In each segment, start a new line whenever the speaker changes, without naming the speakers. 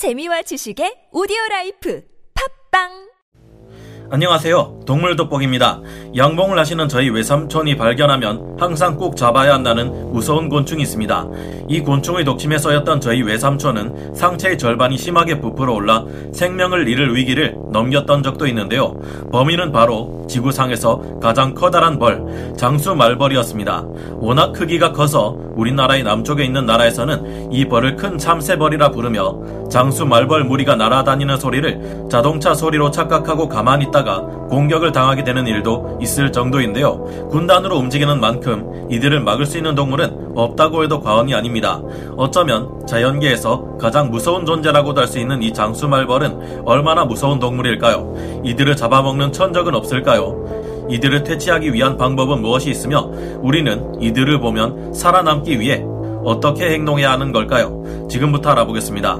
재미와 지식의 오디오 라이프 팟빵
안녕하세요. 동물 돋보기입니다. 양봉을 하시는 저희 외삼촌이 발견하면 항상 꼭 잡아야 한다는 무서운 곤충이 있습니다. 이 곤충의 독침에 쏘였던 저희 외삼촌은 상체의 절반이 심하게 부풀어 올라 생명을 잃을 위기를 넘겼던 적도 있는데요. 범인은 바로 지구상에서 가장 커다란 벌, 장수 말벌이었습니다. 워낙 크기가 커서 우리나라의 남쪽에 있는 나라에서는 이 벌을 큰 참새벌이라 부르며 장수 말벌 무리가 날아다니는 소리를 자동차 소리로 착각하고 가만히 있다가 공격을 당하게 되는 일도 있을 정도인데요. 군단으로 움직이는 만큼 이들을 막을 수 있는 동물은 없다고 해도 과언이 아닙니다. 어쩌면 자연계에서 가장 무서운 존재라고도 할 수 있는 이 장수 말벌은 얼마나 무서운 동물일까요? 이들을 잡아먹는 천적은 없을까요? 이들을 퇴치하기 위한 방법은 무엇이 있으며 우리는 이들을 보면 살아남기 위해 어떻게 행동해야 하는 걸까요? 지금부터 알아보겠습니다.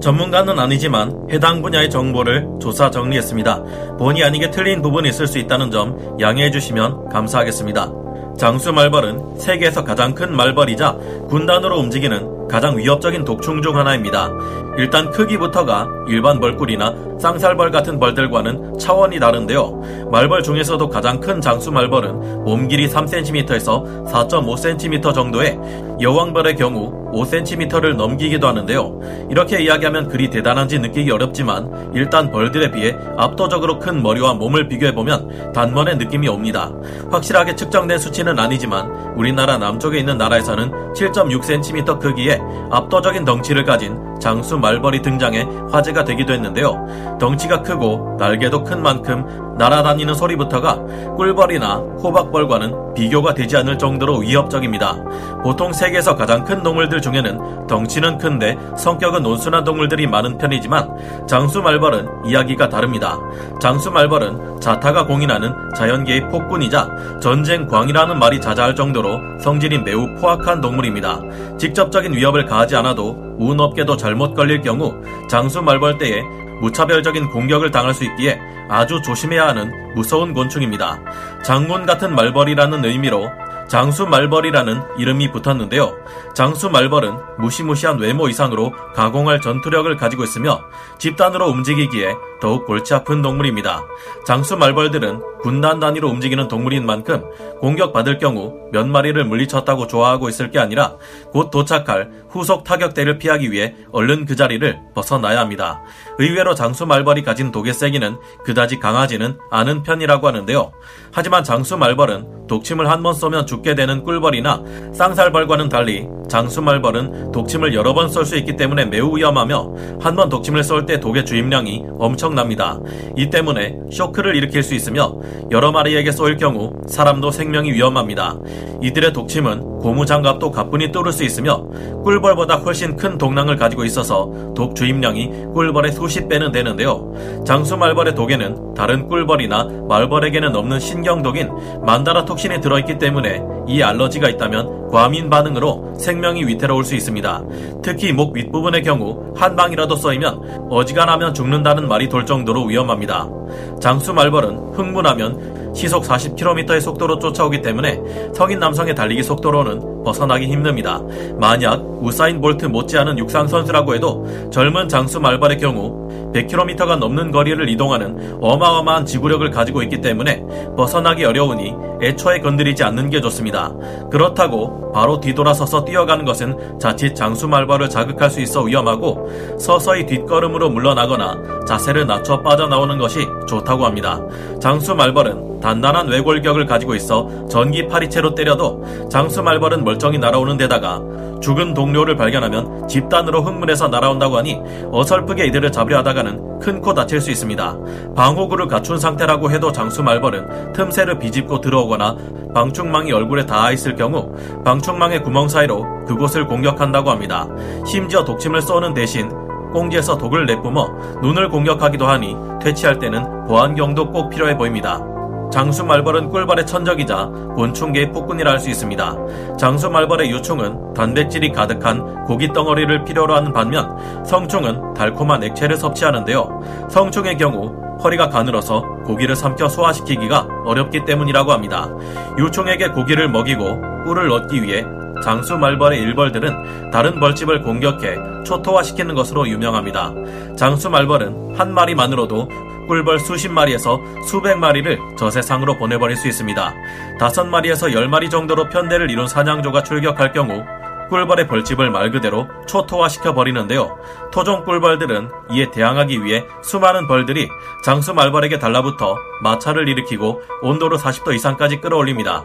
전문가는 아니지만 해당 분야의 정보를 조사 정리했습니다. 본의 아니게 틀린 부분이 있을 수 있다는 점 양해해 주시면 감사하겠습니다. 장수 말벌은 세계에서 가장 큰 말벌이자 군단으로 움직이는 가장 위협적인 독충 중 하나입니다. 일단 크기부터가 일반 벌꿀이나 쌍살벌 같은 벌들과는 차원이 다른데요. 말벌 중에서도 가장 큰 장수 말벌은 몸 길이 3cm에서 4.5cm 정도의 여왕벌의 경우 5cm를 넘기기도 하는데요. 이렇게 이야기하면 그리 대단한지 느끼기 어렵지만 일단 벌들에 비해 압도적으로 큰 머리와 몸을 비교해보면 단번에 느낌이 옵니다. 확실하게 측정된 수치는 아니지만 우리나라 남쪽에 있는 나라에서는 7.6cm 크기의 압도적인 덩치를 가진 장수 말벌이 등장해 화제가 되기도 했는데요. 덩치가 크고 날개도 큰 만큼 날아다니는 소리부터가 꿀벌이나 호박벌과는 비교가 되지 않을 정도로 위협적입니다. 보통 세계에서 가장 큰 동물들 중에는 덩치는 큰데 성격은 온순한 동물들이 많은 편이지만 장수 말벌은 이야기가 다릅니다. 장수 말벌은 자타가 공인하는 자연계의 폭군이자 전쟁 광이라는 말이 자자할 정도로 성질이 매우 포악한 동물입니다. 직접적인 위협을 가하지 않아도 운 없게도 잘못 걸릴 경우 장수 말벌대에 무차별적인 공격을 당할 수 있기에 아주 조심해야 하는 무서운 곤충입니다. 장군 같은 말벌이라는 의미로 장수 말벌이라는 이름이 붙었는데요. 장수 말벌은 무시무시한 외모 이상으로 가공할 전투력을 가지고 있으며 집단으로 움직이기에 더욱 골치 아픈 동물입니다. 장수 말벌들은 군단 단위로 움직이는 동물인 만큼 공격받을 경우 몇 마리를 물리쳤다고 좋아하고 있을 게 아니라 곧 도착할 후속 타격대를 피하기 위해 얼른 그 자리를 벗어나야 합니다. 의외로 장수 말벌이 가진 독의 세기는 그다지 강하지는 않은 편이라고 하는데요. 하지만 장수 말벌은 독침을 한 번 쏘면 죽게 되는 꿀벌이나 쌍살벌과는 달리 장수 말벌은 독침을 여러 번 쏠 수 있기 때문에 매우 위험하며 한 번 독침을 쏠 때 독의 주입량이 엄청 납니다. 이 때문에 쇼크를 일으킬 수 있으며 여러 마리에게 쏠 경우 사람도 생명이 위험합니다. 이들의 독침은 고무장갑도 가뿐히 뚫을 수 있으며 꿀벌보다 훨씬 큰 독낭을 가지고 있어서 독 주입량이 꿀벌의 수십 배는 되는데요. 장수 말벌의 독에는 다른 꿀벌이나 말벌에게는 없는 신경독인 만다라 톡신이 들어있기 때문에 이 알러지가 있다면 과민 반응으로 생명이 위태로울 수 있습니다. 특히 목 윗부분의 경우 한 방이라도 쏘이면 어지간하면 죽는다는 말이 돌 정도로 위험합니다. 장수 말벌은 흥분하면 시속 40km의 속도로 쫓아오기 때문에 성인 남성의 달리기 속도로는 벗어나기 힘듭니다. 만약 우사인 볼트 못지않은 육상 선수라고 해도 젊은 장수 말벌의 경우 100km가 넘는 거리를 이동하는 어마어마한 지구력을 가지고 있기 때문에 벗어나기 어려우니 애초에 건드리지 않는 게 좋습니다. 그렇다고 바로 뒤돌아서서 뛰어가는 것은 자칫 장수 말벌을 자극할 수 있어 위험하고 서서히 뒷걸음으로 물러나거나 자세를 낮춰 빠져나오는 것이 좋다고 합니다. 장수 말벌은 단단한 외골격을 가지고 있어 전기 파리채로 때려도 장수 말벌은 멀쩡히 날아오는 데다가 죽은 동료를 발견하면 집단으로 흥분해서 날아온다고 하니 어설프게 이들을 잡으려 하다가는 큰 코 다칠 수 있습니다. 방호구를 갖춘 상태라고 해도 장수 말벌은 틈새를 비집고 들어오거나 방충망이 얼굴에 닿아 있을 경우 방충망의 구멍 사이로 그곳을 공격한다고 합니다. 심지어 독침을 쏘는 대신 꽁지에서 독을 내뿜어 눈을 공격하기도 하니 퇴치할 때는 보안경도 꼭 필요해 보입니다. 장수 말벌은 꿀벌의 천적이자 곤충계의 폭군이라 할 수 있습니다. 장수 말벌의 유충은 단백질이 가득한 고기 덩어리를 필요로 하는 반면 성충은 달콤한 액체를 섭취하는데요. 성충의 경우 허리가 가늘어서 고기를 삼켜 소화시키기가 어렵기 때문이라고 합니다. 유충에게 고기를 먹이고 꿀을 얻기 위해 장수 말벌의 일벌들은 다른 벌집을 공격해 초토화시키는 것으로 유명합니다. 장수 말벌은 한 마리만으로도 꿀벌 수십 마리에서 수백 마리를 저세상으로 보내버릴 수 있습니다. 다섯 마리에서 열 마리 정도로 편대를 이룬 사냥조가 출격할 경우 꿀벌의 벌집을 말 그대로 초토화시켜 버리는데요. 토종 꿀벌들은 이에 대항하기 위해 수많은 벌들이 장수 말벌에게 달라붙어 마찰을 일으키고 온도를 40도 이상까지 끌어올립니다.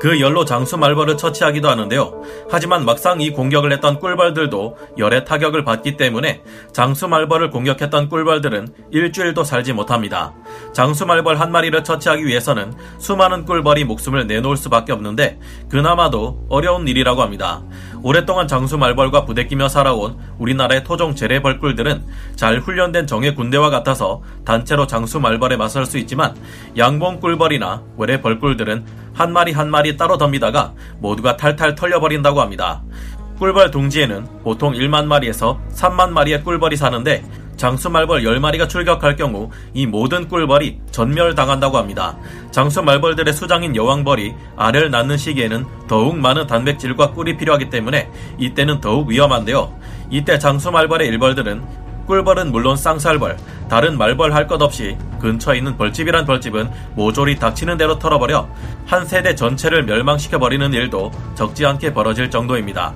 그 열로 장수 말벌을 처치하기도 하는데요. 하지만 막상 이 공격을 했던 꿀벌들도 열의 타격을 받기 때문에 장수 말벌을 공격했던 꿀벌들은 일주일도 살지 못합니다. 장수 말벌 한 마리를 처치하기 위해서는 수많은 꿀벌이 목숨을 내놓을 수밖에 없는데 그나마도 어려운 일이라고 합니다. 오랫동안 장수 말벌과 부대끼며 살아온 우리나라의 토종 재래벌꿀들은 잘 훈련된 정예 군대와 같아서 단체로 장수 말벌에 맞설 수 있지만 양봉 꿀벌이나 외래 벌꿀들은 한 마리 한 마리 따로 덤비다가 모두가 탈탈 털려버린다고 합니다. 꿀벌 둥지에는 보통 1만 마리에서 3만 마리의 꿀벌이 사는데 장수말벌 10마리가 출격할 경우 이 모든 꿀벌이 전멸당한다고 합니다. 장수말벌들의 수장인 여왕벌이 알을 낳는 시기에는 더욱 많은 단백질과 꿀이 필요하기 때문에 이때는 더욱 위험한데요. 이때 장수말벌의 일벌들은 꿀벌은 물론 쌍살벌, 다른 말벌 할 것 없이 근처에 있는 벌집이란 벌집은 모조리 닥치는 대로 털어버려 한 세대 전체를 멸망시켜버리는 일도 적지 않게 벌어질 정도입니다.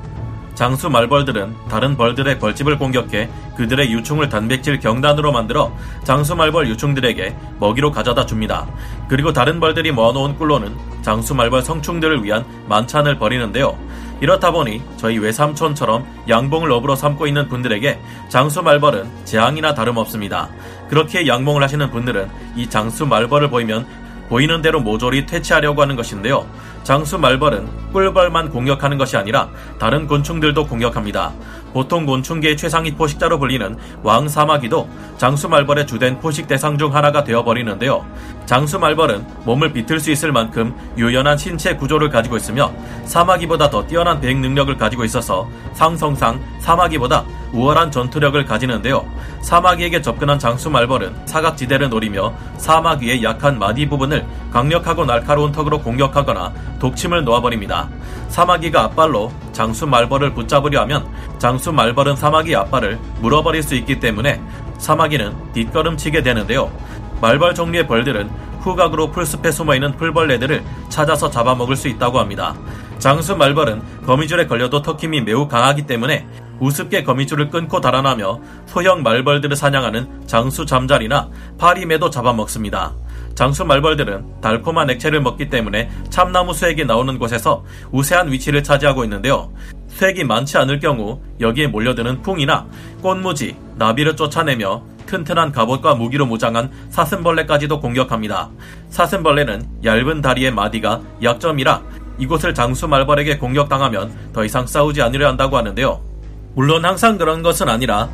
장수 말벌들은 다른 벌들의 벌집을 공격해 그들의 유충을 단백질 경단으로 만들어 장수 말벌 유충들에게 먹이로 가져다 줍니다. 그리고 다른 벌들이 모아놓은 꿀로는 장수 말벌 성충들을 위한 만찬을 벌이는데요. 이렇다 보니 저희 외삼촌처럼 양봉을 업으로 삼고 있는 분들에게 장수 말벌은 재앙이나 다름없습니다. 그렇게 양봉을 하시는 분들은 이 장수 말벌을 보이면 보이는 대로 모조리 퇴치하려고 하는 것인데요. 장수 말벌은 꿀벌만 공격하는 것이 아니라 다른 곤충들도 공격합니다. 보통 곤충계의 최상위 포식자로 불리는 왕사마귀도 장수 말벌의 주된 포식 대상 중 하나가 되어버리는데요. 장수 말벌은 몸을 비틀 수 있을 만큼 유연한 신체 구조를 가지고 있으며 사마귀보다 더 뛰어난 대응 능력을 가지고 있어서 상성상 사마귀보다 우월한 전투력을 가지는데요. 사마귀에게 접근한 장수 말벌은 사각지대를 노리며 사마귀의 약한 마디 부분을 강력하고 날카로운 턱으로 공격하거나 독침을 놓아버립니다. 사마귀가 앞발로 장수 말벌을 붙잡으려 하면 장수 말벌은 사마귀 앞발을 물어버릴 수 있기 때문에 사마귀는 뒷걸음치게 되는데요. 말벌 종류의 벌들은 후각으로 풀숲에 숨어있는 풀벌레들을 찾아서 잡아먹을 수 있다고 합니다. 장수 말벌은 거미줄에 걸려도 턱힘이 매우 강하기 때문에 우습게 거미줄을 끊고 달아나며 소형 말벌들을 사냥하는 장수 잠자리나 파리매도 잡아먹습니다. 장수 말벌들은 달콤한 액체를 먹기 때문에 참나무 수액이 나오는 곳에서 우세한 위치를 차지하고 있는데요. 수액이 많지 않을 경우 여기에 몰려드는 풍이나 꽃무지, 나비를 쫓아내며 튼튼한 갑옷과 무기로 무장한 사슴벌레까지도 공격합니다. 사슴벌레는 얇은 다리의 마디가 약점이라 이곳을 장수 말벌에게 공격당하면 더 이상 싸우지 않으려 한다고 하는데요. 물론 항상 그런 것은 아니라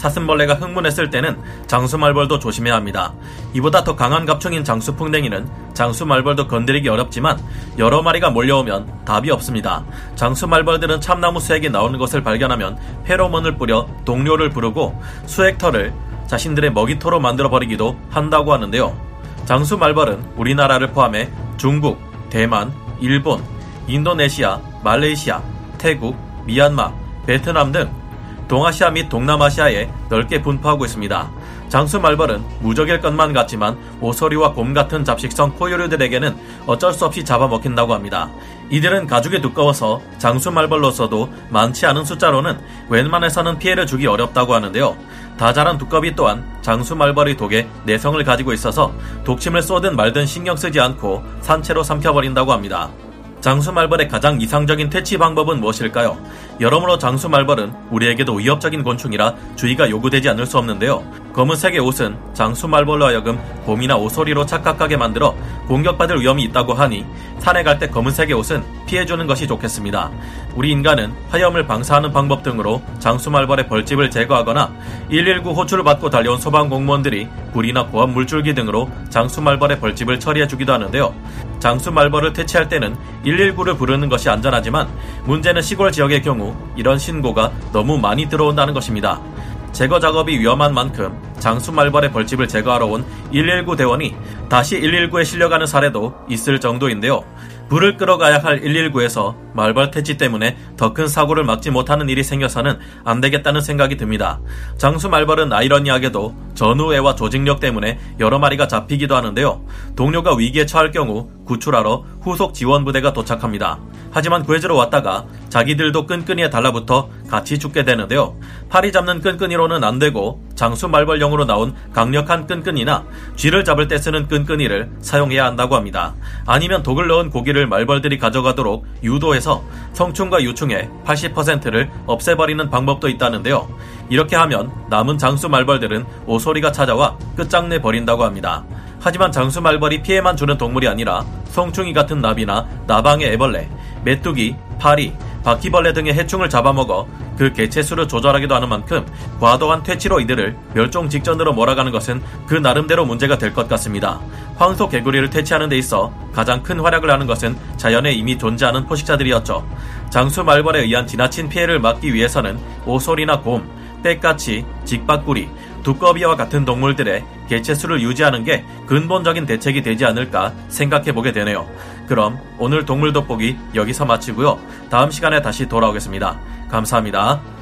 사슴벌레가 흥분했을 때는 장수말벌도 조심해야 합니다. 이보다 더 강한 갑충인 장수풍뎅이는 장수말벌도 건드리기 어렵지만 여러 마리가 몰려오면 답이 없습니다. 장수말벌들은 참나무 수액이 나오는 것을 발견하면 페로몬을 뿌려 동료를 부르고 수액털을 자신들의 먹이토로 만들어버리기도 한다고 하는데요. 장수말벌은 우리나라를 포함해 중국, 대만, 일본, 인도네시아, 말레이시아, 태국, 미얀마, 베트남 등 동아시아 및 동남아시아에 넓게 분포하고 있습니다. 장수 말벌은 무적일 것만 같지만 오소리와 곰 같은 잡식성 포유류들에게는 어쩔 수 없이 잡아먹힌다고 합니다. 이들은 가죽이 두꺼워서 장수 말벌로서도 많지 않은 숫자로는 웬만해서는 피해를 주기 어렵다고 하는데요. 다 자란 두꺼비 또한 장수 말벌의 독에 내성을 가지고 있어서 독침을 쏘든 말든 신경 쓰지 않고 산채로 삼켜버린다고 합니다. 장수 말벌의 가장 이상적인 퇴치 방법은 무엇일까요? 여러모로 장수 말벌은 우리에게도 위협적인 곤충이라 주의가 요구되지 않을 수 없는데요. 검은색의 옷은 장수 말벌로 하여금 곰이나 오소리로 착각하게 만들어 공격받을 위험이 있다고 하니 산에 갈 때 검은색의 옷은 피해주는 것이 좋겠습니다. 우리 인간은 화염을 방사하는 방법 등으로 장수 말벌의 벌집을 제거하거나 119 호출을 받고 달려온 소방 공무원들이 불이나 고압 물줄기 등으로 장수 말벌의 벌집을 처리해주기도 하는데요. 장수 말벌을 퇴치할 때는 119를 부르는 것이 안전하지만 문제는 시골 지역의 경우 이런 신고가 너무 많이 들어온다는 것입니다. 제거 작업이 위험한 만큼 장수 말벌의 벌집을 제거하러 온 119 대원이 다시 119에 실려가는 사례도 있을 정도인데요. 불을 끌어가야 할 119에서 말벌 퇴치 때문에 더 큰 사고를 막지 못하는 일이 생겨서는 안 되겠다는 생각이 듭니다. 장수 말벌은 아이러니하게도 전우애와 조직력 때문에 여러 마리가 잡히기도 하는데요. 동료가 위기에 처할 경우 구출하러 후속 지원 부대가 도착합니다. 하지만 구해주러 왔다가 자기들도 끈끈이에 달라붙어 같이 죽게 되는데요. 파리 잡는 끈끈이로는 안 되고 장수 말벌용으로 나온 강력한 끈끈이나 쥐를 잡을 때 쓰는 끈끈이를 사용해야 한다고 합니다. 아니면 독을 넣은 고기를 말벌들이 가져가도록 유도해서 성충과 유충의 80%를 없애버리는 방법도 있다는데요. 이렇게 하면 남은 장수 말벌들은 오소리가 찾아와 끝장내 버린다고 합니다. 하지만 장수 말벌이 피해만 주는 동물이 아니라 성충이 같은 나비나 나방의 애벌레, 메뚜기, 파리, 바퀴벌레 등의 해충을 잡아먹어 그 개체수를 조절하기도 하는 만큼 과도한 퇴치로 이들을 멸종 직전으로 몰아가는 것은 그 나름대로 문제가 될 것 같습니다. 황소 개구리를 퇴치하는 데 있어 가장 큰 활약을 하는 것은 자연에 이미 존재하는 포식자들이었죠. 장수 말벌에 의한 지나친 피해를 막기 위해서는 오솔이나 곰, 떼까치, 직박구리, 두꺼비와 같은 동물들의 개체수를 유지하는 게 근본적인 대책이 되지 않을까 생각해 보게 되네요. 그럼 오늘 동물 돋보기 여기서 마치고요. 다음 시간에 다시 돌아오겠습니다. 감사합니다.